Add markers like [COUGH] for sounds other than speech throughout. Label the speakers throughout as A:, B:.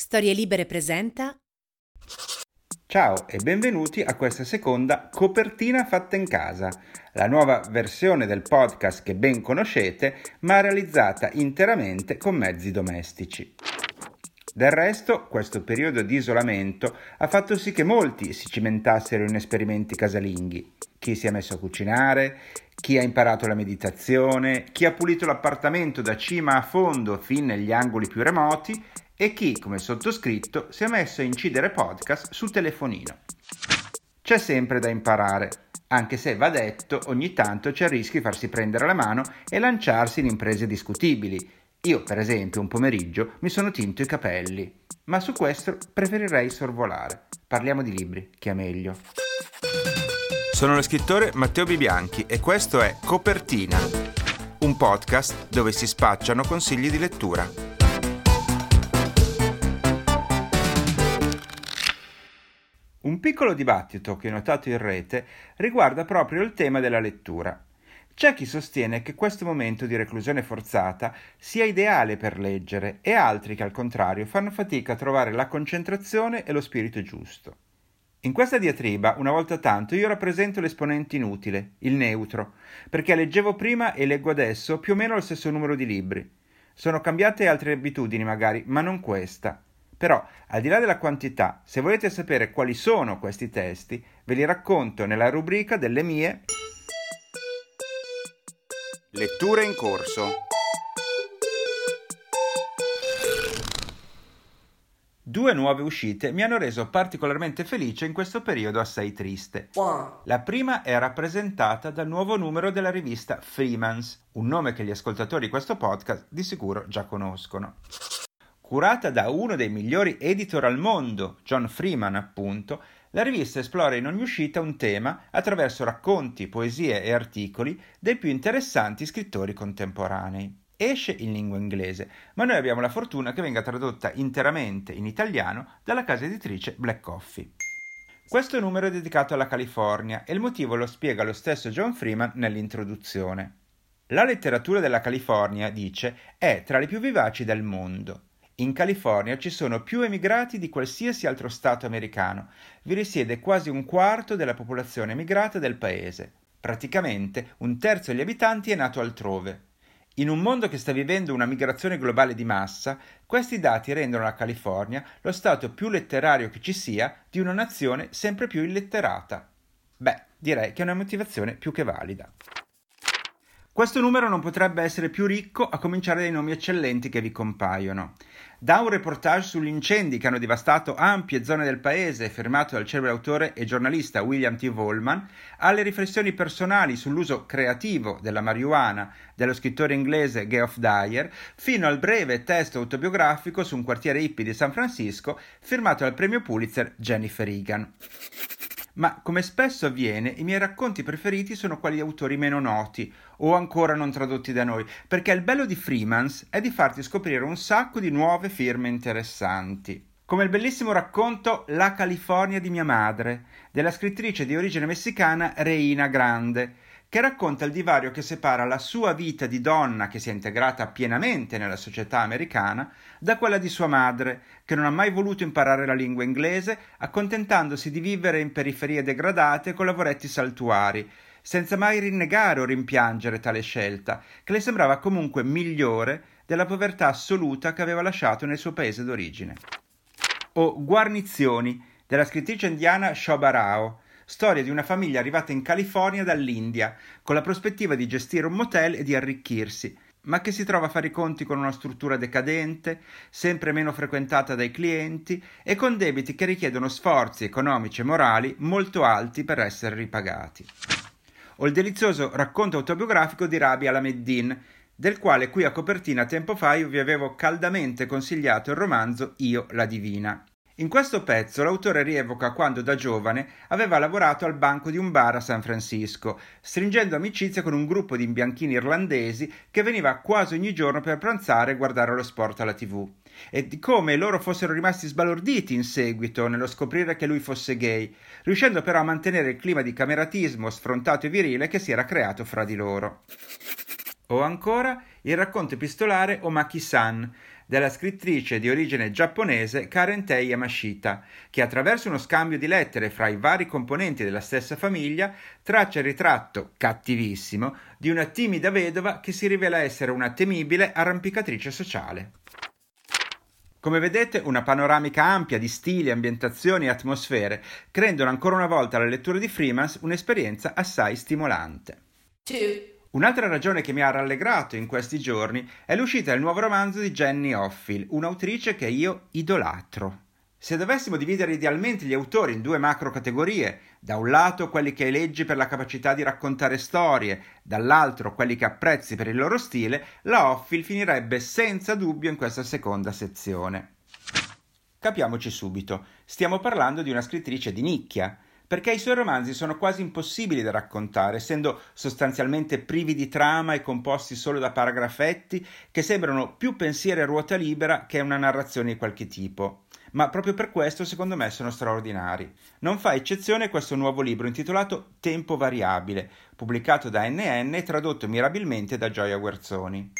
A: Storie Libere presenta.
B: Ciao e benvenuti a questa seconda copertina fatta in casa, la nuova versione del podcast che ben conoscete, ma realizzata interamente con mezzi domestici. Del resto, questo periodo di isolamento ha fatto sì che molti si cimentassero in esperimenti casalinghi. Chi si è messo a cucinare, chi ha imparato la meditazione, chi ha pulito l'appartamento da cima a fondo fin negli angoli più remoti e chi, come sottoscritto, si è messo a incidere podcast sul telefonino. C'è sempre da imparare, anche se va detto ogni tanto c'è il rischio di farsi prendere la mano e lanciarsi in imprese discutibili. Io, per esempio, un pomeriggio mi sono tinto i capelli, ma su questo preferirei sorvolare. Parliamo di libri, che è meglio. Sono lo scrittore Matteo Bibianchi e questo è Copertina, un podcast dove si spacciano consigli di lettura. Un piccolo dibattito che ho notato in rete riguarda proprio il tema della lettura. C'è chi sostiene che questo momento di reclusione forzata sia ideale per leggere e altri che al contrario fanno fatica a trovare la concentrazione e lo spirito giusto. In questa diatriba, una volta tanto, io rappresento l'esponente inutile, il neutro, perché leggevo prima e leggo adesso più o meno lo stesso numero di libri. Sono cambiate altre abitudini magari, ma non questa. Però, al di là della quantità, se volete sapere quali sono questi testi, ve li racconto nella rubrica delle mie letture in corso. Due nuove uscite mi hanno reso particolarmente felice in questo periodo assai triste. La prima è rappresentata dal nuovo numero della rivista Freemans, un nome che gli ascoltatori di questo podcast di sicuro già conoscono curata da uno dei migliori editor al mondo, John Freeman appunto, la rivista esplora in ogni uscita un tema attraverso racconti, poesie e articoli dei più interessanti scrittori contemporanei. Esce in lingua inglese, ma noi abbiamo la fortuna che venga tradotta interamente in italiano dalla casa editrice Black Coffee. Questo numero è dedicato alla California e il motivo lo spiega lo stesso John Freeman nell'introduzione. La letteratura della California, dice, è tra le più vivaci del mondo. In California ci sono più emigrati di qualsiasi altro Stato americano. Vi risiede quasi un quarto della popolazione emigrata del paese. Praticamente un terzo degli abitanti è nato altrove. In un mondo che sta vivendo una migrazione globale di massa, questi dati rendono la California lo stato più letterario che ci sia di una nazione sempre più illetterata. Beh, direi che è una motivazione più che valida. Questo numero non potrebbe essere più ricco a cominciare dai nomi eccellenti che vi compaiono. Da un reportage sugli incendi che hanno devastato ampie zone del paese, firmato dal celebre autore e giornalista William T. Volman, alle riflessioni personali sull'uso creativo della marijuana dello scrittore inglese Geoff Dyer, fino al breve testo autobiografico su un quartiere hippie di San Francisco, firmato dal premio Pulitzer Jennifer Egan. Ma come spesso avviene, i miei racconti preferiti sono quelli di autori meno noti o ancora non tradotti da noi, perché il bello di Freemans è di farti scoprire un sacco di nuove firme interessanti. Come il bellissimo racconto La California di mia madre, della scrittrice di origine messicana Reina Grande, che racconta il divario che separa la sua vita di donna che si è integrata pienamente nella società americana da quella di sua madre, che non ha mai voluto imparare la lingua inglese, accontentandosi di vivere in periferie degradate con lavoretti saltuari, senza mai rinnegare o rimpiangere tale scelta, che le sembrava comunque migliore della povertà assoluta che aveva lasciato nel suo paese d'origine. O Guarnizioni, della scrittrice indiana Shobha Rao, storia di una famiglia arrivata in California dall'India, con la prospettiva di gestire un motel e di arricchirsi, ma che si trova a fare i conti con una struttura decadente, sempre meno frequentata dai clienti e con debiti che richiedono sforzi economici e morali molto alti per essere ripagati. O il delizioso racconto autobiografico di Rabi Alameddin, del quale qui a copertina tempo fa io vi avevo caldamente consigliato il romanzo Io la Divina. In questo pezzo l'autore rievoca quando da giovane aveva lavorato al banco di un bar a San Francisco, stringendo amicizia con un gruppo di imbianchini irlandesi che veniva quasi ogni giorno per pranzare e guardare lo sport alla tv, e di come loro fossero rimasti sbalorditi in seguito nello scoprire che lui fosse gay, riuscendo però a mantenere il clima di cameratismo sfrontato e virile che si era creato fra di loro. O ancora il racconto epistolare Omaki-san, della scrittrice di origine giapponese Karentei Yamashita, che attraverso uno scambio di lettere fra i vari componenti della stessa famiglia traccia il ritratto cattivissimo di una timida vedova che si rivela essere una temibile arrampicatrice sociale. Come vedete, una panoramica ampia di stili, ambientazioni e atmosfere rendono ancora una volta la lettura di Freemans un'esperienza assai stimolante. Two. Un'altra ragione che mi ha rallegrato in questi giorni è l'uscita del nuovo romanzo di Jenny Offill, un'autrice che io idolatro. Se dovessimo dividere idealmente gli autori in due macro categorie, da un lato quelli che eleggi per la capacità di raccontare storie, dall'altro quelli che apprezzi per il loro stile, la Offill finirebbe senza dubbio in questa seconda sezione. Capiamoci subito, stiamo parlando di una scrittrice di nicchia, perché i suoi romanzi sono quasi impossibili da raccontare, essendo sostanzialmente privi di trama e composti solo da paragrafetti che sembrano più pensieri a ruota libera che una narrazione di qualche tipo. Ma proprio per questo, secondo me, sono straordinari. Non fa eccezione questo nuovo libro intitolato Tempo variabile, pubblicato da NN e tradotto mirabilmente da Gioia Guerzoni.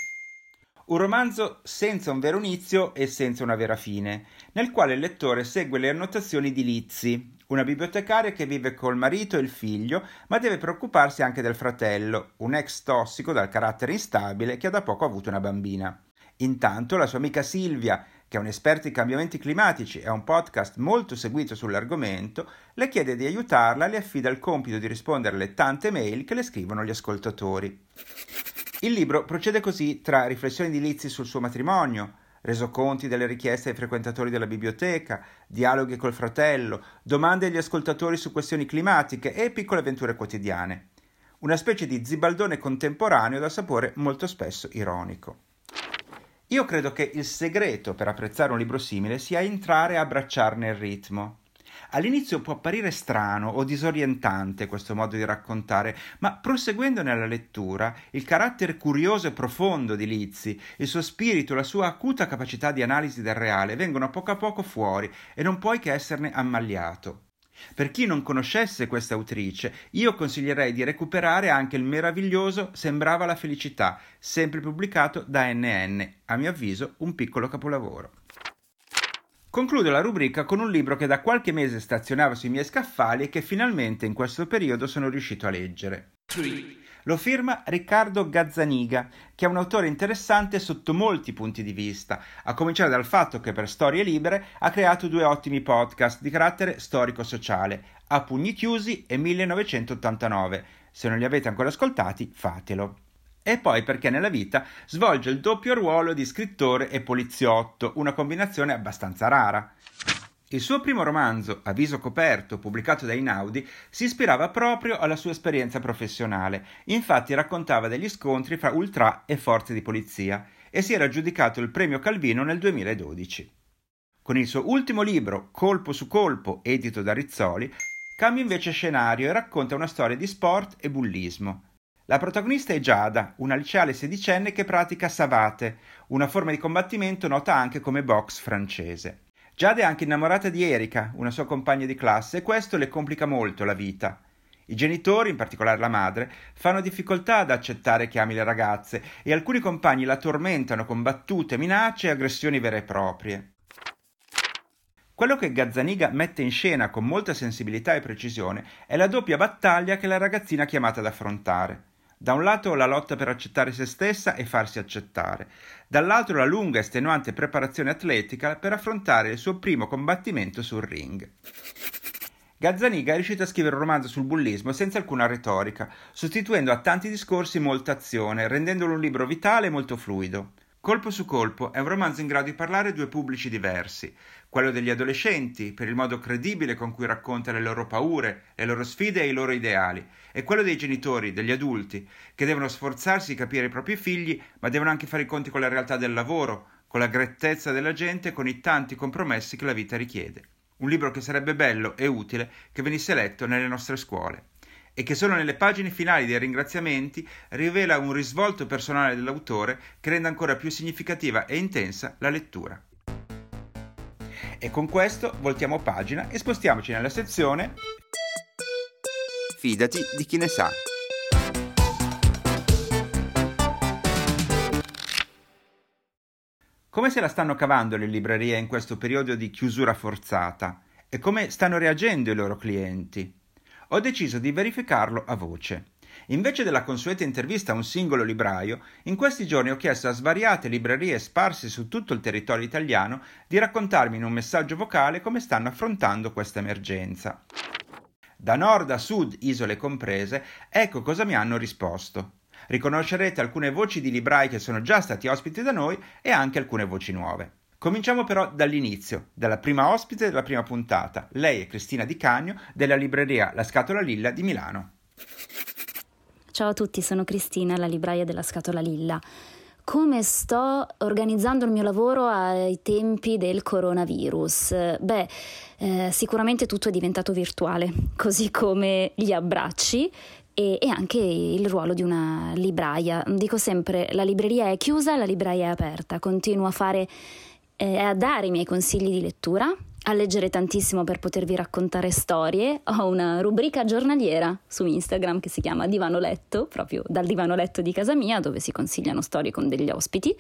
B: Un romanzo senza un vero inizio e senza una vera fine, nel quale il lettore segue le annotazioni di Lizzie, una bibliotecaria che vive col marito e il figlio, ma deve preoccuparsi anche del fratello, un ex tossico dal carattere instabile che ha da poco avuto una bambina. Intanto la sua amica Silvia, che è un'esperta in cambiamenti climatici e ha un podcast molto seguito sull'argomento, le chiede di aiutarla e le affida il compito di rispondere alle tante mail che le scrivono gli ascoltatori. Il libro procede così tra riflessioni di Lizzie sul suo matrimonio, resoconti delle richieste ai frequentatori della biblioteca, dialoghi col fratello, domande agli ascoltatori su questioni climatiche e piccole avventure quotidiane. Una specie di zibaldone contemporaneo dal sapore molto spesso ironico. Io credo che il segreto per apprezzare un libro simile sia entrare a abbracciarne il ritmo. All'inizio può apparire strano o disorientante questo modo di raccontare, ma proseguendo nella lettura, il carattere curioso e profondo di Lizzi, il suo spirito, la sua acuta capacità di analisi del reale vengono a poco a poco fuori e non puoi che esserne ammaliato. Per chi non conoscesse questa autrice, io consiglierei di recuperare anche il meraviglioso Sembrava la felicità, sempre pubblicato da NN, a mio avviso un piccolo capolavoro. Concludo la rubrica con un libro che da qualche mese stazionava sui miei scaffali e che finalmente in questo periodo sono riuscito a leggere. Lo firma Riccardo Gazzaniga, che è un autore interessante sotto molti punti di vista, a cominciare dal fatto che per Storie Libere ha creato due ottimi podcast di carattere storico-sociale, A Pugni Chiusi e 1989. Se non li avete ancora ascoltati, fatelo e poi perché nella vita svolge il doppio ruolo di scrittore e poliziotto, una combinazione abbastanza rara. Il suo primo romanzo, Avviso coperto, pubblicato da Inaudi, si ispirava proprio alla sua esperienza professionale, infatti raccontava degli scontri fra ultra e forze di polizia, e si era aggiudicato il premio Calvino nel 2012. Con il suo ultimo libro, Colpo su colpo, edito da Rizzoli, cambia invece scenario e racconta una storia di sport e bullismo. La protagonista è Giada, una liceale sedicenne che pratica savate, una forma di combattimento nota anche come box francese. Giada è anche innamorata di Erika, una sua compagna di classe, e questo le complica molto la vita. I genitori, in particolare la madre, fanno difficoltà ad accettare che ami le ragazze e alcuni compagni la tormentano con battute, minacce e aggressioni vere e proprie. Quello che Gazzaniga mette in scena con molta sensibilità e precisione è la doppia battaglia che la ragazzina è chiamata ad affrontare. Da un lato la lotta per accettare se stessa e farsi accettare, dall'altro la lunga e estenuante preparazione atletica per affrontare il suo primo combattimento sul ring. Gazzaniga è riuscito a scrivere un romanzo sul bullismo senza alcuna retorica, sostituendo a tanti discorsi molta azione, rendendolo un libro vitale e molto fluido. Colpo su colpo è un romanzo in grado di parlare due pubblici diversi, quello degli adolescenti, per il modo credibile con cui racconta le loro paure, le loro sfide e i loro ideali, e quello dei genitori, degli adulti, che devono sforzarsi di capire i propri figli, ma devono anche fare i conti con la realtà del lavoro, con la grettezza della gente e con i tanti compromessi che la vita richiede. Un libro che sarebbe bello e utile che venisse letto nelle nostre scuole e che solo nelle pagine finali dei ringraziamenti rivela un risvolto personale dell'autore che rende ancora più significativa e intensa la lettura. E con questo voltiamo pagina e spostiamoci nella sezione Fidati di chi ne sa. Come se la stanno cavando le librerie in questo periodo di chiusura forzata? E come stanno reagendo i loro clienti? Ho deciso di verificarlo a voce. Invece della consueta intervista a un singolo libraio, in questi giorni ho chiesto a svariate librerie sparse su tutto il territorio italiano di raccontarmi in un messaggio vocale come stanno affrontando questa emergenza. Da nord a sud, isole comprese, ecco cosa mi hanno risposto. Riconoscerete alcune voci di librai che sono già stati ospiti da noi e anche alcune voci nuove. Cominciamo però dall'inizio, dalla prima ospite della prima puntata. Lei è Cristina Di Cagno della libreria La Scatola Lilla di Milano.
A: Ciao a tutti, sono Cristina, la libraia della Scatola Lilla. Come sto organizzando il mio lavoro ai tempi del coronavirus? Beh, eh, sicuramente tutto è diventato virtuale, così come gli abbracci e, e, anche il ruolo di una libraia. Dico sempre, la libreria è chiusa, la libraia è aperta. Continuo a fare, eh, a dare i miei consigli di lettura, a leggere tantissimo per potervi raccontare storie. Ho una rubrica giornaliera su Instagram che si chiama Divano Letto, proprio dal divano letto di casa mia, dove si consigliano storie con degli ospiti,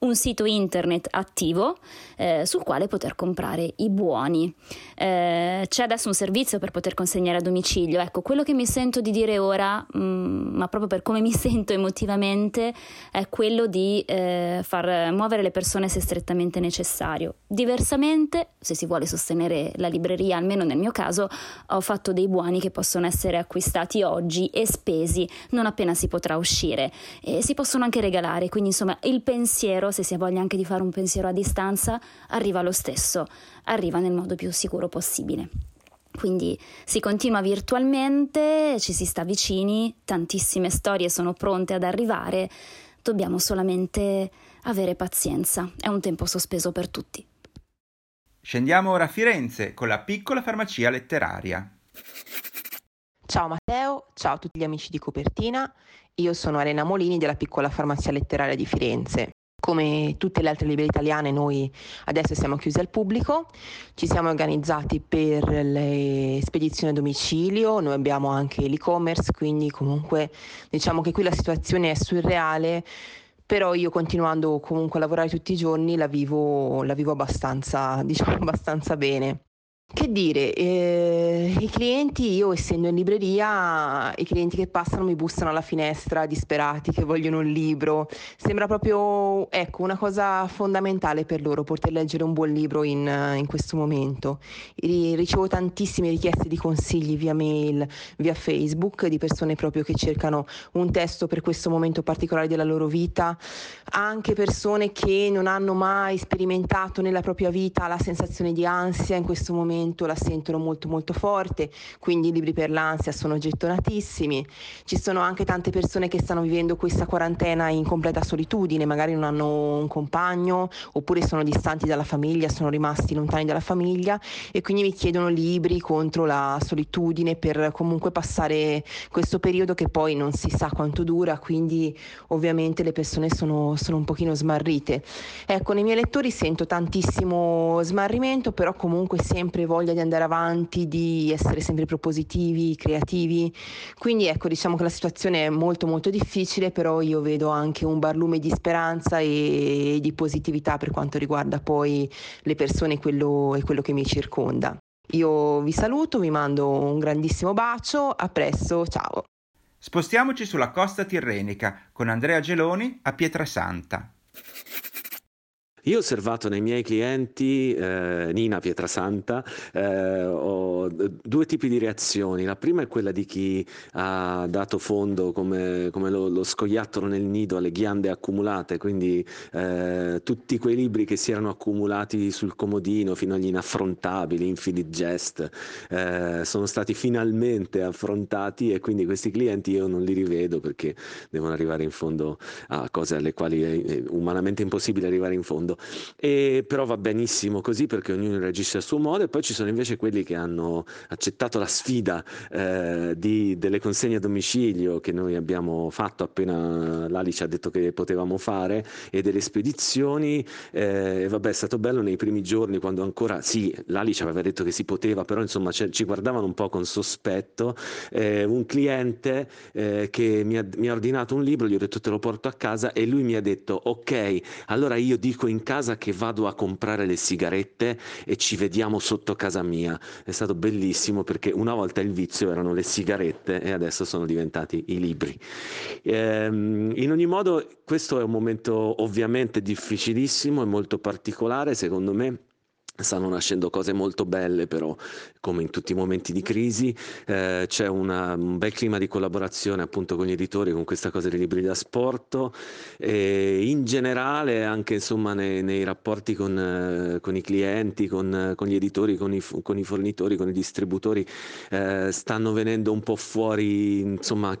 A: un sito internet attivo eh, sul quale poter comprare i buoni. Eh, c'è adesso un servizio per poter consegnare a domicilio. Ecco, quello che mi sento di dire ora, mh, mm, ma proprio per come mi [LAUGHS] sento emotivamente, è quello di eh, far muovere le persone se strettamente necessario. Diversamente, se si vuole sostenere la libreria, almeno nel mio caso, ho fatto dei buoni che possono essere acquistati oggi e spesi non appena si potrà uscire e si possono anche regalare, quindi insomma il pensiero, se si ha voglia anche di fare un pensiero a distanza, arriva lo stesso, arriva nel modo più sicuro possibile. Quindi si continua virtualmente, ci si sta vicini, tantissime storie sono pronte ad arrivare, dobbiamo solamente avere pazienza, è un tempo sospeso per tutti.
B: Scendiamo ora a Firenze con la piccola farmacia letteraria.
C: Ciao Matteo, ciao a tutti gli amici di Copertina, io sono Elena Molini della piccola farmacia letteraria di Firenze. Come tutte le altre librerie italiane, noi adesso siamo chiusi al pubblico, ci siamo organizzati per le spedizioni a domicilio, noi abbiamo anche l'e-commerce, quindi comunque diciamo che qui la situazione è surreale però io continuando comunque a lavorare tutti i giorni la vivo, la vivo abbastanza, [LAUGHS] diciamo, abbastanza bene. Che dire, eh, i clienti, io essendo in libreria, i clienti che passano mi bussano alla finestra disperati che vogliono un libro. Sembra proprio, ecco, una cosa fondamentale per loro poter leggere un buon libro in, in questo momento. I, ricevo tantissime richieste di consigli via mail, via Facebook, di persone proprio che cercano un testo per questo momento particolare della loro vita, anche persone che non hanno mai sperimentato nella propria vita la sensazione di ansia in questo momento momento la sentono molto molto forte, quindi i libri per l'ansia sono gettonatissimi. Ci sono anche tante persone che stanno vivendo questa quarantena in completa solitudine, magari non hanno un compagno oppure sono distanti dalla famiglia, sono rimasti lontani dalla famiglia e quindi mi chiedono libri contro la solitudine per comunque passare questo periodo che poi non si sa quanto dura, quindi ovviamente le persone sono, sono un pochino smarrite. Ecco, nei miei lettori sento tantissimo smarrimento, però comunque sempre voglia di andare avanti, di essere sempre propositivi, creativi. Quindi ecco, diciamo che la situazione è molto molto difficile, però io vedo anche un barlume di speranza e di positività per quanto riguarda poi le persone quello, e quello che mi circonda. Io vi saluto, vi mando un grandissimo bacio, a presto, ciao.
B: Spostiamoci sulla costa tirrenica con Andrea Geloni a Pietrasanta.
D: Io ho osservato nei miei clienti, eh, Nina Pietrasanta, eh, ho due tipi di reazioni. La prima è quella di chi ha dato fondo come, come lo, lo, scoiattolo nel nido alle ghiande accumulate, quindi eh, tutti quei libri che si erano accumulati sul comodino fino agli inaffrontabili, Infinite Jest, eh, sono stati finalmente affrontati e quindi questi clienti io non li rivedo perché devono arrivare in fondo a cose alle quali è umanamente impossibile arrivare in fondo modo. E, però va benissimo così perché ognuno reagisce a suo modo e poi ci sono invece quelli che hanno accettato la sfida eh, di, delle consegne a domicilio che noi abbiamo fatto appena Lali ci ha detto che potevamo fare e delle spedizioni. Eh, vabbè, è stato bello nei primi giorni quando ancora, sì, Lali ci aveva detto che si poteva, però insomma ci guardavano un po' con sospetto. Eh, un cliente eh, che mi ha, mi ha ordinato un libro, gli ho detto te lo porto a casa e lui mi ha detto ok, allora io dico in casa che vado a comprare le sigarette e ci vediamo sotto casa mia. È stato bellissimo perché una volta il vizio erano le sigarette e adesso sono diventati i libri. Ehm, in ogni modo questo è un momento ovviamente difficilissimo e molto particolare secondo me Stanno nascendo cose molto belle, però, come in tutti i momenti di crisi, eh, c'è una, un bel clima di collaborazione appunto con gli editori, con questa cosa dei libri da sport e in generale anche insomma nei, nei rapporti con, eh, con, i clienti, con, con, gli editori, con i, con i, fornitori, con i distributori, eh, stanno venendo un po' fuori insomma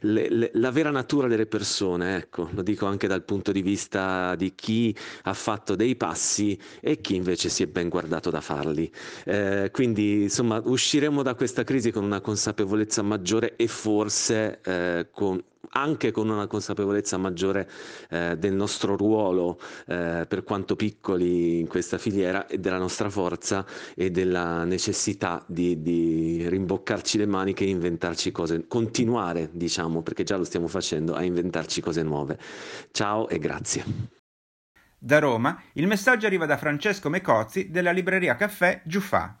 D: le, le, la vera natura delle persone, ecco, lo dico anche dal punto di vista di chi ha fatto dei passi e chi invece invece si è ben guardato da farli. Eh, quindi insomma usciremo da questa crisi con una consapevolezza maggiore e forse eh, con anche con una consapevolezza maggiore eh, del nostro ruolo, eh, per quanto piccoli in questa filiera, e della nostra forza e della necessità di, di rimboccarci le maniche e inventarci cose, continuare, diciamo, perché già lo stiamo facendo, a inventarci cose nuove. Ciao e grazie.
B: Da Roma il messaggio arriva da Francesco Mecozzi della libreria caffè Giuffà.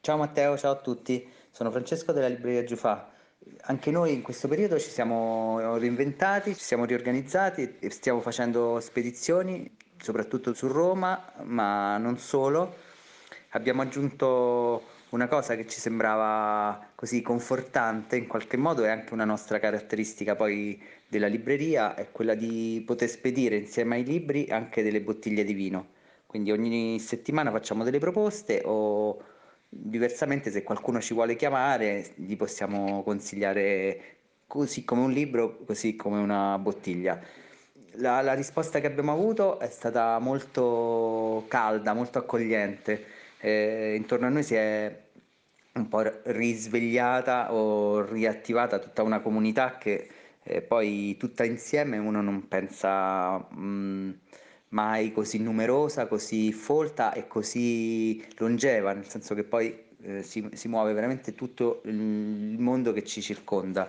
E: Ciao Matteo, ciao a tutti, sono Francesco della libreria Giuffà. Anche noi in questo periodo ci siamo reinventati, ci siamo riorganizzati e stiamo facendo spedizioni, soprattutto su Roma, ma non solo. Abbiamo aggiunto una cosa che ci sembrava così confortante, in qualche modo è anche una nostra caratteristica poi della libreria è quella di poter spedire insieme ai libri anche delle bottiglie di vino. Quindi ogni settimana facciamo delle proposte o diversamente se qualcuno ci vuole chiamare gli possiamo consigliare così come un libro, così come una bottiglia. La, la risposta che abbiamo avuto è stata molto calda, molto accogliente. Eh, intorno a noi si è un po' risvegliata o riattivata tutta una comunità che e poi tutta insieme uno non pensa mh, mm, mai così numerosa, così folta e così longeva, nel senso che poi eh, si, si, muove veramente tutto il mondo che ci circonda.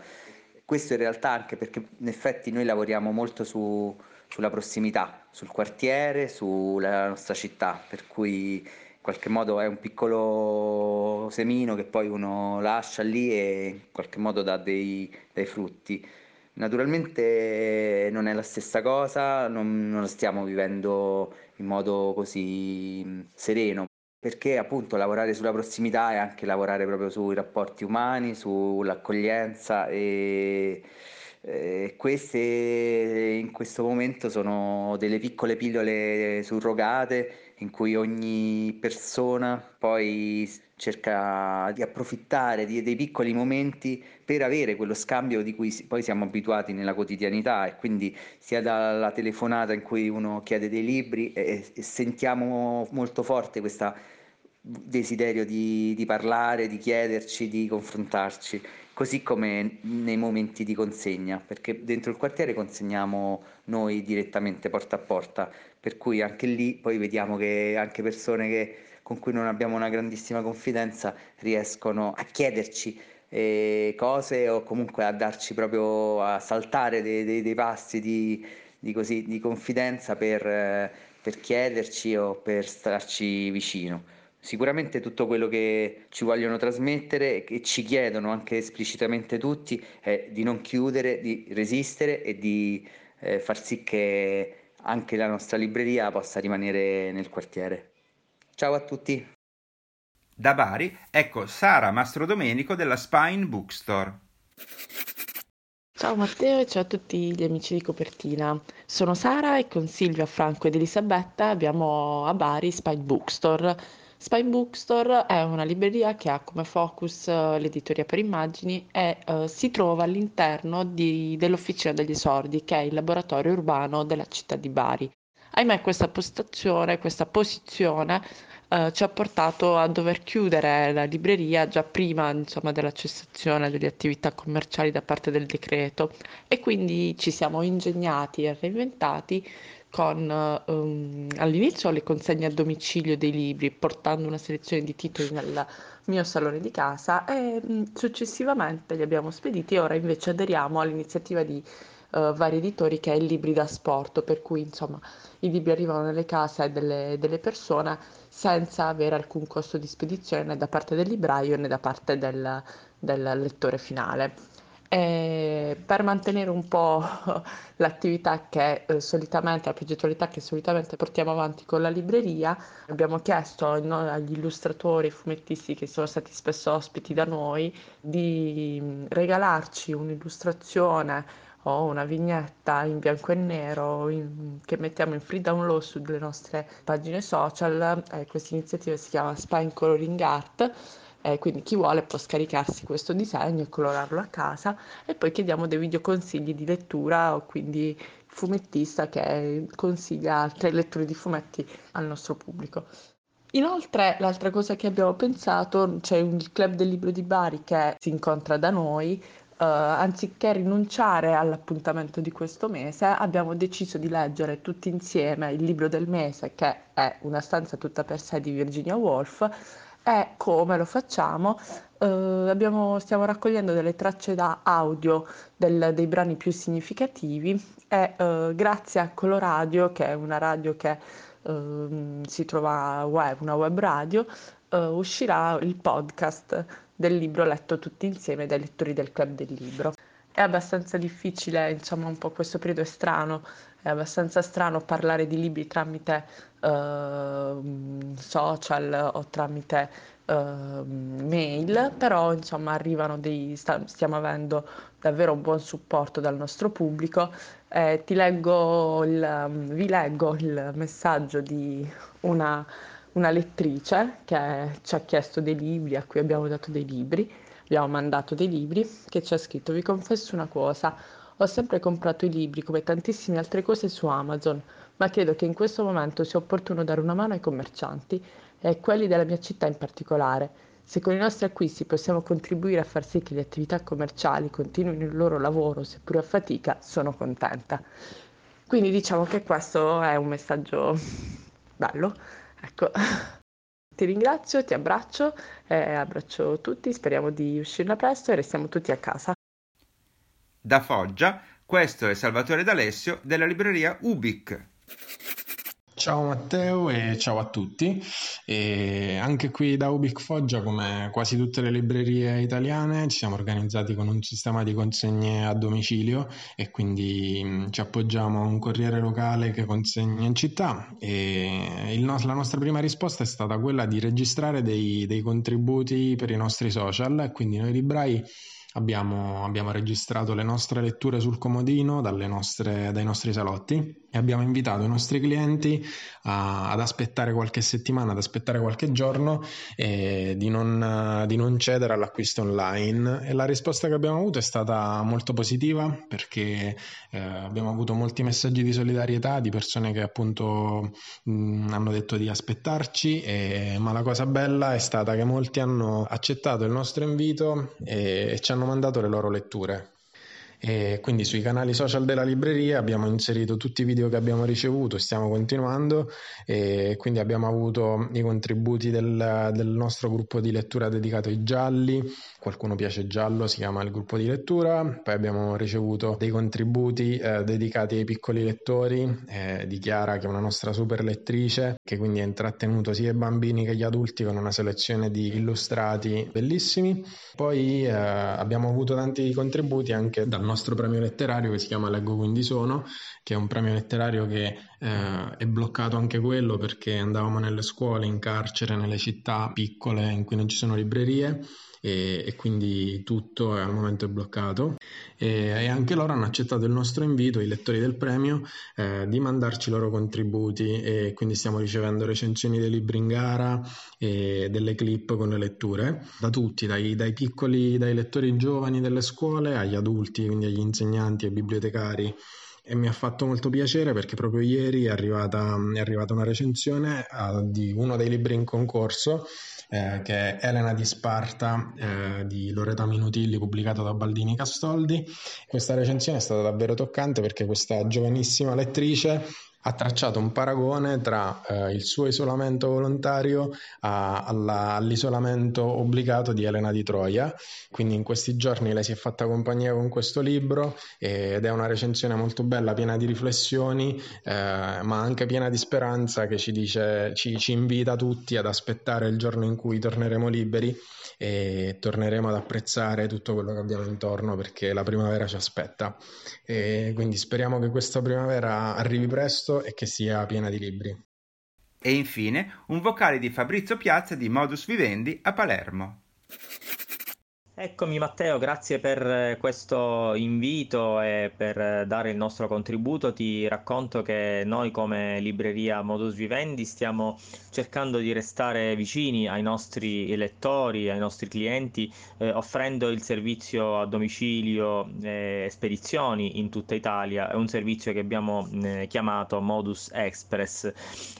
E: Questo in realtà anche perché in effetti noi lavoriamo molto su, sulla prossimità, sul quartiere, sulla nostra città, per cui in qualche modo è un piccolo semino che poi uno lascia lì e in qualche modo dà dei, dei frutti. Naturalmente non è la stessa cosa, non, non stiamo vivendo in modo così sereno, perché appunto lavorare sulla prossimità è anche lavorare proprio sui rapporti umani, sull'accoglienza e, e queste in questo momento sono delle piccole pillole surrogate in cui ogni persona poi cerca di approfittare di, dei piccoli momenti per avere quello scambio di cui poi siamo abituati nella quotidianità e quindi sia dalla telefonata in cui uno chiede dei libri e, e sentiamo molto forte questo desiderio di, di parlare, di chiederci, di confrontarci, così come nei momenti di consegna, perché dentro il quartiere consegniamo noi direttamente porta a porta, per cui anche lì poi vediamo che anche persone che con cui non abbiamo una grandissima confidenza riescono a chiederci eh, cose o comunque a darci proprio a saltare dei, dei, dei passi di, di, così, di confidenza per, eh, per chiederci o per starci vicino. Sicuramente tutto quello che ci vogliono trasmettere e che ci chiedono anche esplicitamente tutti è di non chiudere, di resistere e di eh, far sì che anche la nostra libreria possa rimanere nel quartiere. Ciao a tutti.
B: Da Bari, ecco Sara Mastrodomenico della Spine Bookstore.
F: Ciao Matteo e ciao a tutti gli amici di Copertina. Sono Sara e con Silvia, Franco ed Elisabetta abbiamo a Bari Spine Bookstore. Spine Bookstore è una libreria che ha come focus uh, l'editoria per immagini e uh, si trova all'interno di, dell'Officina degli Esordi, che è il laboratorio urbano della città di Bari. Ahimè questa postazione, questa posizione eh, ci ha portato a dover chiudere la libreria già prima insomma, della cessazione delle attività commerciali da parte del decreto e quindi ci siamo ingegnati e reinventati con um, all'inizio le consegne a domicilio dei libri, portando una selezione di titoli nel mio salone di casa e um, successivamente li abbiamo spediti e ora invece aderiamo all'iniziativa di uh, vari editori che è il Libri da Sport, per cui insomma i libri arrivano nelle case delle, delle persone senza avere alcun costo di spedizione né da parte del libraio né da parte del, del lettore finale. E per mantenere un po' [LAUGHS] l'attività che eh, solitamente, la progettualità che solitamente portiamo avanti con la libreria, abbiamo chiesto no, agli illustratori e fumettisti che sono stati spesso ospiti da noi di mm, regalarci un'illustrazione o una vignetta in bianco e nero in, che mettiamo in free download sulle nostre pagine social. Eh, questa iniziativa si chiama Spine Coloring Art eh, quindi chi vuole può scaricarsi questo disegno e colorarlo a casa e poi chiediamo dei video consigli di lettura o quindi fumettista che consiglia altre letture di fumetti al nostro pubblico. Inoltre, l'altra cosa che abbiamo pensato, c'è il club del libro di Bari che si incontra da noi, Uh, anziché rinunciare all'appuntamento di questo mese, abbiamo deciso di leggere tutti insieme il libro del mese, che è Una stanza tutta per sé di Virginia Woolf, e come lo facciamo? Eh, abbiamo, stiamo raccogliendo delle tracce da audio del, dei brani più significativi e eh, grazie a Coloradio, che è una radio che eh, si trova web, una web radio, eh, uscirà il podcast del libro letto tutti insieme dai lettori del club del libro. È abbastanza difficile, insomma, un po' questo periodo è strano, è abbastanza strano parlare di libri tramite uh, social o tramite uh, mail, però insomma arrivano dei, sta, stiamo avendo davvero un buon supporto dal nostro pubblico. Eh, ti leggo il, vi leggo il messaggio di una, una lettrice che ci ha chiesto dei libri, a cui abbiamo dato dei libri, abbiamo mandato dei libri, che ci ha scritto, vi confesso una cosa, ho sempre comprato i libri come tantissime altre cose su Amazon, ma credo che in questo momento sia opportuno dare una mano ai commercianti e a quelli della mia città in particolare. Se con i nostri acquisti possiamo contribuire a far sì che le attività commerciali continuino il loro lavoro, seppure a fatica, sono contenta. Quindi diciamo che questo è un messaggio bello. Ecco. Ti ringrazio, ti abbraccio, eh, abbraccio tutti, speriamo di uscirne presto e restiamo tutti a casa.
B: Da Foggia, questo è Salvatore D'Alessio della libreria Ubic.
G: Ciao Matteo e ciao a tutti. E anche qui da Ubic Foggia, come quasi tutte le librerie italiane, ci siamo organizzati con un sistema di consegne a domicilio e quindi mm, ci appoggiamo a un corriere locale che consegna in città. E no- la nostra prima risposta è stata quella di registrare dei, dei contributi per i nostri social, quindi noi librai Abbiamo, abbiamo, registrato le nostre letture sul comodino nostre, dai nostri salotti e abbiamo invitato i nostri clienti a, ad aspettare qualche settimana, ad aspettare qualche giorno e di non, di non, cedere all'acquisto online. E la risposta che abbiamo avuto è stata molto positiva perché eh, abbiamo avuto molti messaggi di solidarietà di persone che appunto mh, hanno detto di aspettarci, e, ma la cosa bella è stata che molti hanno accettato il nostro invito e, e ci hanno mandato le loro letture. E quindi sui canali social della libreria abbiamo inserito tutti i video che abbiamo ricevuto, stiamo continuando e quindi abbiamo avuto i contributi del, del nostro gruppo di lettura dedicato ai gialli, qualcuno piace giallo, si chiama il gruppo di lettura, poi abbiamo ricevuto dei contributi eh, dedicati ai piccoli lettori eh, di Chiara che è una nostra super lettrice che quindi ha intrattenuto sia i bambini che gli adulti con una selezione di illustrati bellissimi. Poi eh, abbiamo avuto tanti contributi anche dal nostro premio letterario che si chiama Leggo quindi sono, che è un premio letterario che eh, è bloccato anche quello perché andavamo nelle scuole, in carcere, nelle città piccole in cui non ci sono librerie e, e quindi tutto al momento è bloccato. E, e, anche loro hanno accettato il nostro invito, i lettori del premio, eh, di mandarci i loro contributi. E quindi stiamo ricevendo recensioni dei libri in gara e delle clip con le letture. Da tutti, dai, dai piccoli, dai lettori giovani delle scuole agli adulti, quindi agli insegnanti, ai bibliotecari e mi ha fatto molto piacere perché proprio ieri è arrivata, è arrivata una recensione uh, di uno dei libri in concorso eh, che è Elena di Sparta eh, di Loreta Minutilli pubblicata da Baldini Castoldi. Questa recensione è stata davvero toccante perché questa giovanissima lettrice ha tracciato un paragone tra eh, il suo isolamento volontario a, alla, all'isolamento obbligato di Elena di Troia. Quindi in questi giorni lei si è fatta compagnia con questo libro ed è una recensione molto bella, piena di riflessioni, eh, ma anche piena di speranza che ci, dice, ci, ci invita tutti ad aspettare il giorno in cui torneremo liberi e torneremo ad apprezzare tutto quello che abbiamo intorno perché la primavera ci aspetta. E quindi speriamo che questa primavera arrivi presto e che sia piena di libri.
B: E infine un vocale di Fabrizio Piazza di Modus Vivendi a Palermo.
H: Eccomi Matteo, grazie per eh, questo invito e per eh, dare il nostro contributo. Ti racconto che noi come libreria Modus Vivendi stiamo cercando di restare vicini ai nostri lettori, ai nostri clienti, eh, offrendo il servizio a domicilio e eh, spedizioni in tutta Italia. È un servizio che abbiamo eh, chiamato Modus Express.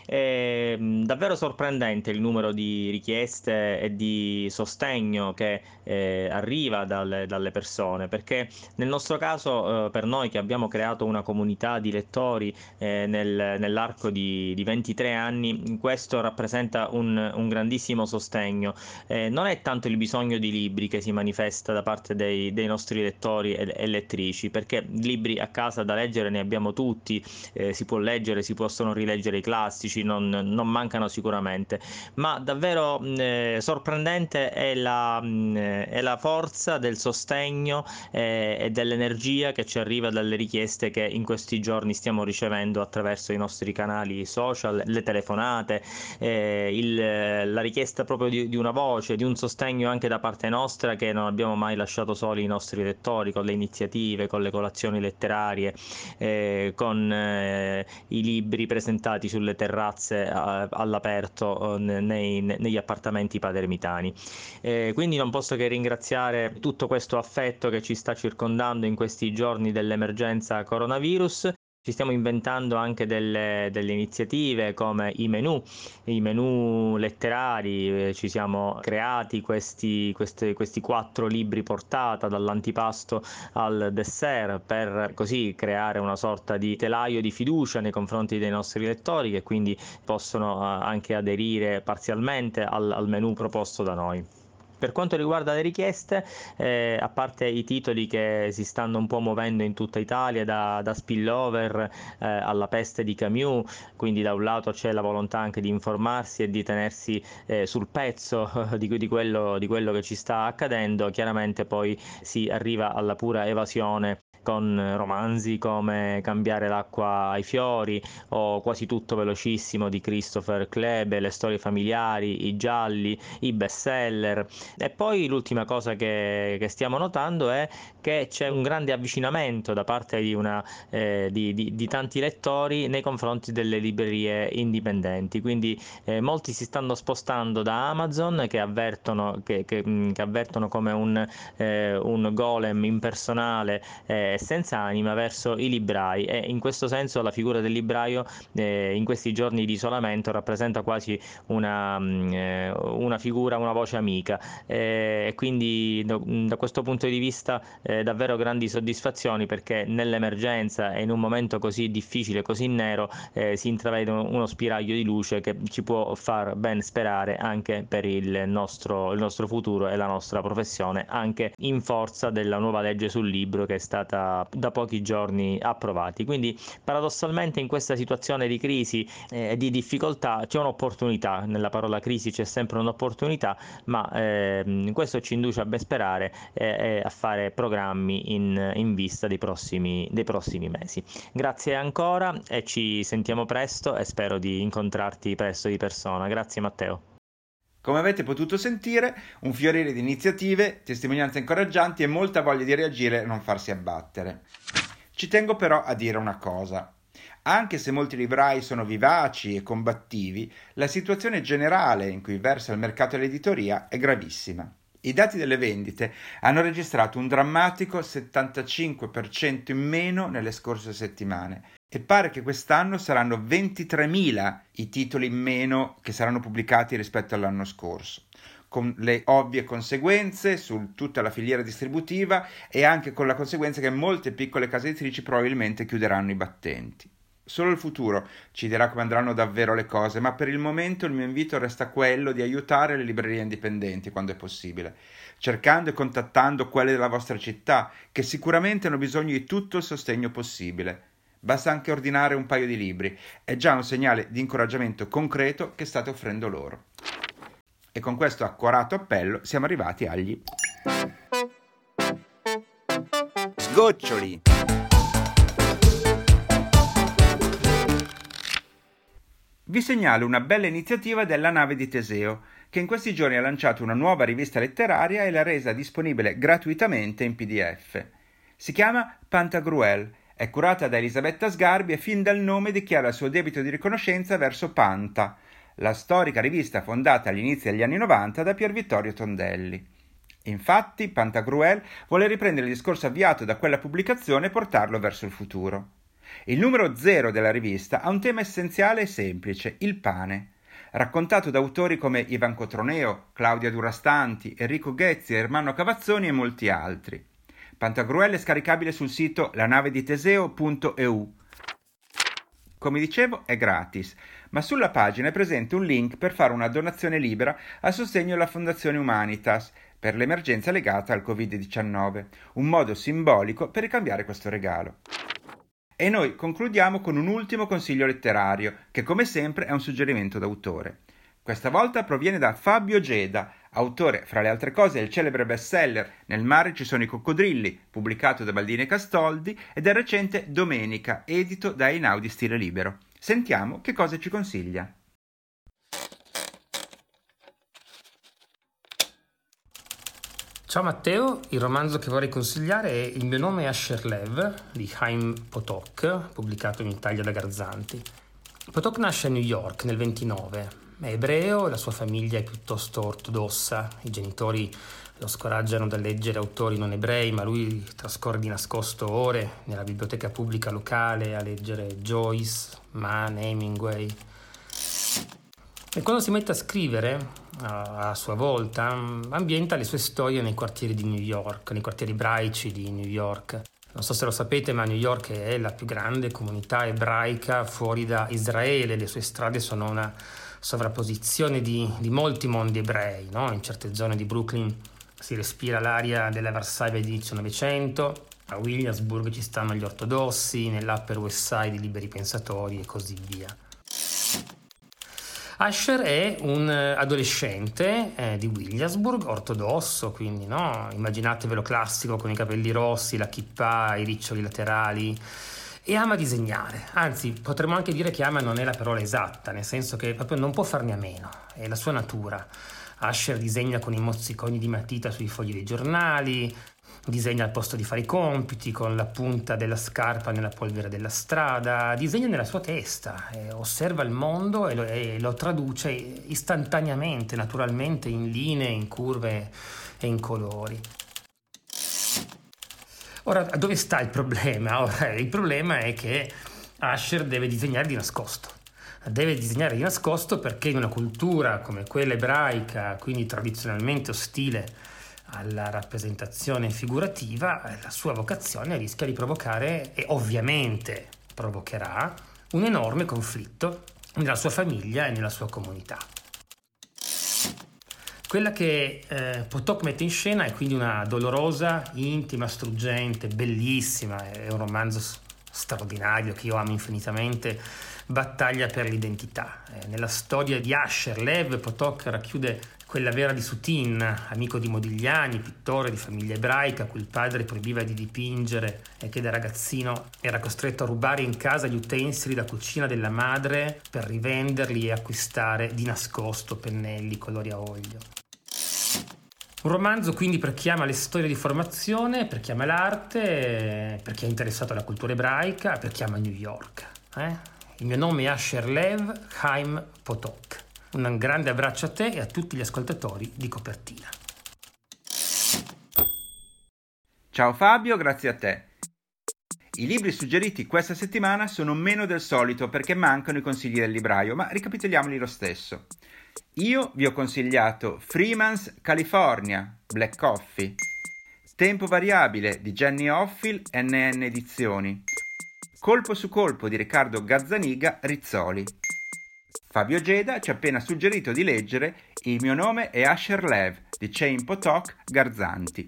H: È mm, davvero sorprendente il numero di richieste e di sostegno che eh, arriva dalle, dalle, persone, perché nel nostro caso, eh, per noi che abbiamo creato una comunità di lettori eh, nel, nell'arco di, di, 23 anni, questo rappresenta un, un grandissimo sostegno. Eh, non è tanto il bisogno di libri che si manifesta da parte dei, dei nostri lettori e, e, lettrici, perché libri a casa da leggere ne abbiamo tutti, si può leggere, si possono rileggere i classici, non, non mancano sicuramente, ma davvero eh, sorprendente è la, mh, è la forza del sostegno eh, e dell'energia che ci arriva dalle richieste che in questi giorni stiamo ricevendo attraverso i nostri canali social, le telefonate, eh, il, la richiesta proprio di, di, una voce, di un sostegno anche da parte nostra che non abbiamo mai lasciato soli i nostri lettori con le iniziative, con le colazioni letterarie, eh, con eh, i libri presentati sulle terrazze all'aperto nei, negli appartamenti padermitani. Eh, quindi non posso che ringraziare ringraziare tutto questo affetto che ci sta circondando in questi giorni dell'emergenza coronavirus. Ci stiamo inventando anche delle, delle, iniziative come i menu, i menu letterari, eh, ci siamo creati questi, questi, questi, quattro libri portata dall'antipasto al dessert per così creare una sorta di telaio di fiducia nei confronti dei nostri lettori che quindi possono eh, anche aderire parzialmente al, al menu proposto da noi. Per quanto riguarda le richieste, eh, a parte i titoli che si stanno un po' muovendo in tutta Italia, da, da spillover eh, alla peste di Camus, quindi da un lato c'è la volontà anche di informarsi e di tenersi eh, sul pezzo [LAUGHS] di, di, quello, di quello che ci sta accadendo, chiaramente poi si arriva alla pura evasione con romanzi come Cambiare l'acqua ai fiori o Quasi tutto velocissimo di Christopher Klebe, le storie familiari, i gialli, i bestseller. E poi l'ultima cosa che, che stiamo notando è che c'è un grande avvicinamento da parte di, una, eh, di, di, di tanti lettori nei confronti delle librerie indipendenti. Quindi eh, molti si stanno spostando da Amazon che avvertono, che, che, che avvertono come un, eh, un golem impersonale eh, senza anima verso i librai. E in questo senso la figura del libraio eh, in questi giorni di isolamento rappresenta quasi una, mm, eh, una figura, una voce amica. Eh, e quindi da, da, questo punto di vista eh, davvero grandi soddisfazioni perché nell'emergenza e in un momento così difficile, così nero si intravede uno spiraglio di luce che ci può far ben sperare anche per il nostro, il nostro futuro e la nostra professione anche in forza della nuova legge sul libro che è stata da, pochi giorni approvati. Quindi paradossalmente in questa situazione di crisi e eh, di difficoltà c'è un'opportunità, nella parola crisi c'è sempre un'opportunità, ma eh, questo ci induce a ben sperare e eh, a fare programmi in, in vista dei prossimi, dei prossimi mesi. Grazie ancora e ci sentiamo presto e spero di incontrarti presto di persona. Grazie Matteo.
B: Come avete potuto sentire, un fiorire di iniziative, testimonianze incoraggianti e molta voglia di reagire e non farsi abbattere. Ci tengo però a dire una cosa. Anche se molti librai sono vivaci e combattivi, la situazione generale in cui versa il mercato dell'editoria è gravissima. I dati delle vendite hanno registrato un drammatico 75% in meno nelle scorse settimane e pare che quest'anno saranno 23.000 i titoli in meno che saranno pubblicati rispetto all'anno scorso con le ovvie conseguenze su tutta la filiera distributiva e anche con la conseguenza che molte piccole case editrici probabilmente chiuderanno i battenti. Solo il futuro ci dirà come andranno davvero le cose, ma per il momento il mio invito resta quello di aiutare le librerie indipendenti quando è possibile, cercando e contattando quelle della vostra città, che sicuramente hanno bisogno di tutto il sostegno possibile. Basta anche ordinare un paio di libri, è già un segnale di incoraggiamento concreto che state offrendo loro. E con questo accorato appello siamo arrivati agli sgoccioli. Vi segnalo una bella iniziativa della nave di Teseo, che in questi giorni ha lanciato una nuova rivista letteraria e l'ha resa disponibile gratuitamente in PDF. Si chiama Pantagruel è curata da Elisabetta Sgarbi e fin dal nome dichiara il suo debito di riconoscenza verso Panta, la storica rivista fondata agli inizi degli anni 90 da Pier Vittorio Tondelli. Infatti, Pantagruel vuole riprendere il discorso avviato da quella pubblicazione e portarlo verso il futuro. Il numero zero della rivista ha un tema essenziale e semplice, il pane. Raccontato da autori come Ivan Cotroneo, Claudia Durastanti, Enrico Ghezzi, Ermanno Cavazzoni e molti altri. Pantagruel è scaricabile sul sito lanavediteseo.eu. Come dicevo, è gratis, ma sulla pagina è presente un link per fare una donazione libera a sostegno della Fondazione Humanitas per l'emergenza legata al Covid-19, un modo simbolico per ricambiare questo regalo. E noi concludiamo con un ultimo consiglio letterario, che come sempre è un suggerimento d'autore. Questa volta proviene da Fabio Geda, autore, fra le altre cose, del celebre bestseller Nel mare ci sono i coccodrilli, pubblicato da Baldini e Castoldi, e del recente Domenica, edito da Einaudi Stile Libero. Sentiamo che cosa ci consiglia.
I: Ciao Matteo, il romanzo che vorrei consigliare è Il mio nome è Asher Lev di Chaim Potok, pubblicato in Italia da Garzanti. Potok nasce a New York nel 29, è ebreo e la sua famiglia è piuttosto ortodossa. I genitori lo scoraggiano da leggere autori non ebrei, ma lui trascorre di nascosto ore nella biblioteca pubblica locale a leggere Joyce, Mann, Hemingway. E quando si mette a scrivere, a sua volta, ambienta le sue storie nei quartieri di New York, nei quartieri ebraici di New York. Non so se lo sapete, ma New York è la più grande comunità ebraica fuori da Israele, le sue strade sono una sovrapposizione di, di molti mondi ebrei. No? In certe zone di Brooklyn si respira l'aria della Varsavia inizio Novecento, a Williamsburg ci stanno gli ortodossi, nell'Upper West Side i liberi pensatori e così via. Asher è un adolescente eh, di Williamsburg, ortodosso, quindi no? immaginatevelo classico con i capelli rossi, la kippa, i riccioli laterali, e ama disegnare, anzi potremmo anche dire che ama non è la parola esatta, nel senso che proprio non può farne a meno, è la sua natura. Asher disegna con i mozziconi di matita sui fogli dei giornali, disegna al posto di fare i compiti, con la punta della scarpa nella polvere della strada, disegna nella sua testa, osserva il mondo e lo, e lo traduce istantaneamente, naturalmente, in linee, in curve e in colori. Ora, dove sta il problema? [LAUGHS] Ora, il problema è che Asher deve disegnare di nascosto. Deve disegnare di nascosto perché in una cultura come quella ebraica, quindi tradizionalmente ostile alla rappresentazione figurativa, la sua vocazione rischia di provocare, e ovviamente provocherà, un enorme conflitto nella sua famiglia e nella sua comunità. Quella che eh, Potok mette in scena è quindi una dolorosa, intima, struggente, bellissima, è un romanzo straordinario che io amo infinitamente, battaglia per l'identità. Eh, nella storia di Asher, Lev Potok racchiude quella vera di Sutin, amico di Modigliani, pittore di famiglia ebraica, cui il padre proibiva di dipingere e che da ragazzino era costretto a rubare in casa gli utensili da cucina della madre per rivenderli e acquistare di nascosto pennelli, colori a olio. Un romanzo quindi per chi ama le storie di formazione, per chi ama l'arte, per chi è interessato alla cultura ebraica, per chi ama New York. Eh? Il mio nome è Asher Lev Chaim Potok. Un grande abbraccio a te e a tutti gli ascoltatori di Copertina.
B: Ciao Fabio, grazie a te. I libri suggeriti questa settimana sono meno del solito perché mancano i consigli del libraio, ma ricapitoliamoli lo stesso. Io vi ho consigliato Freeman's California, Black Coffee, Tempo variabile di Jenny Offill, NN Edizioni, Colpo su colpo di Riccardo Gazzaniga Rizzoli. Fabio Geda ci ha appena suggerito di leggere Il mio nome è Asher Lev di Chain Potok Garzanti.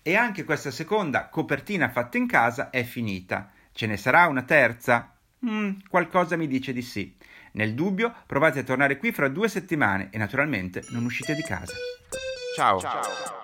B: E anche questa seconda copertina fatta in casa è finita. Ce ne sarà una terza? Mm, qualcosa mi dice di sì. Nel dubbio, provate a tornare qui fra due settimane e naturalmente non uscite di casa. Ciao. Ciao.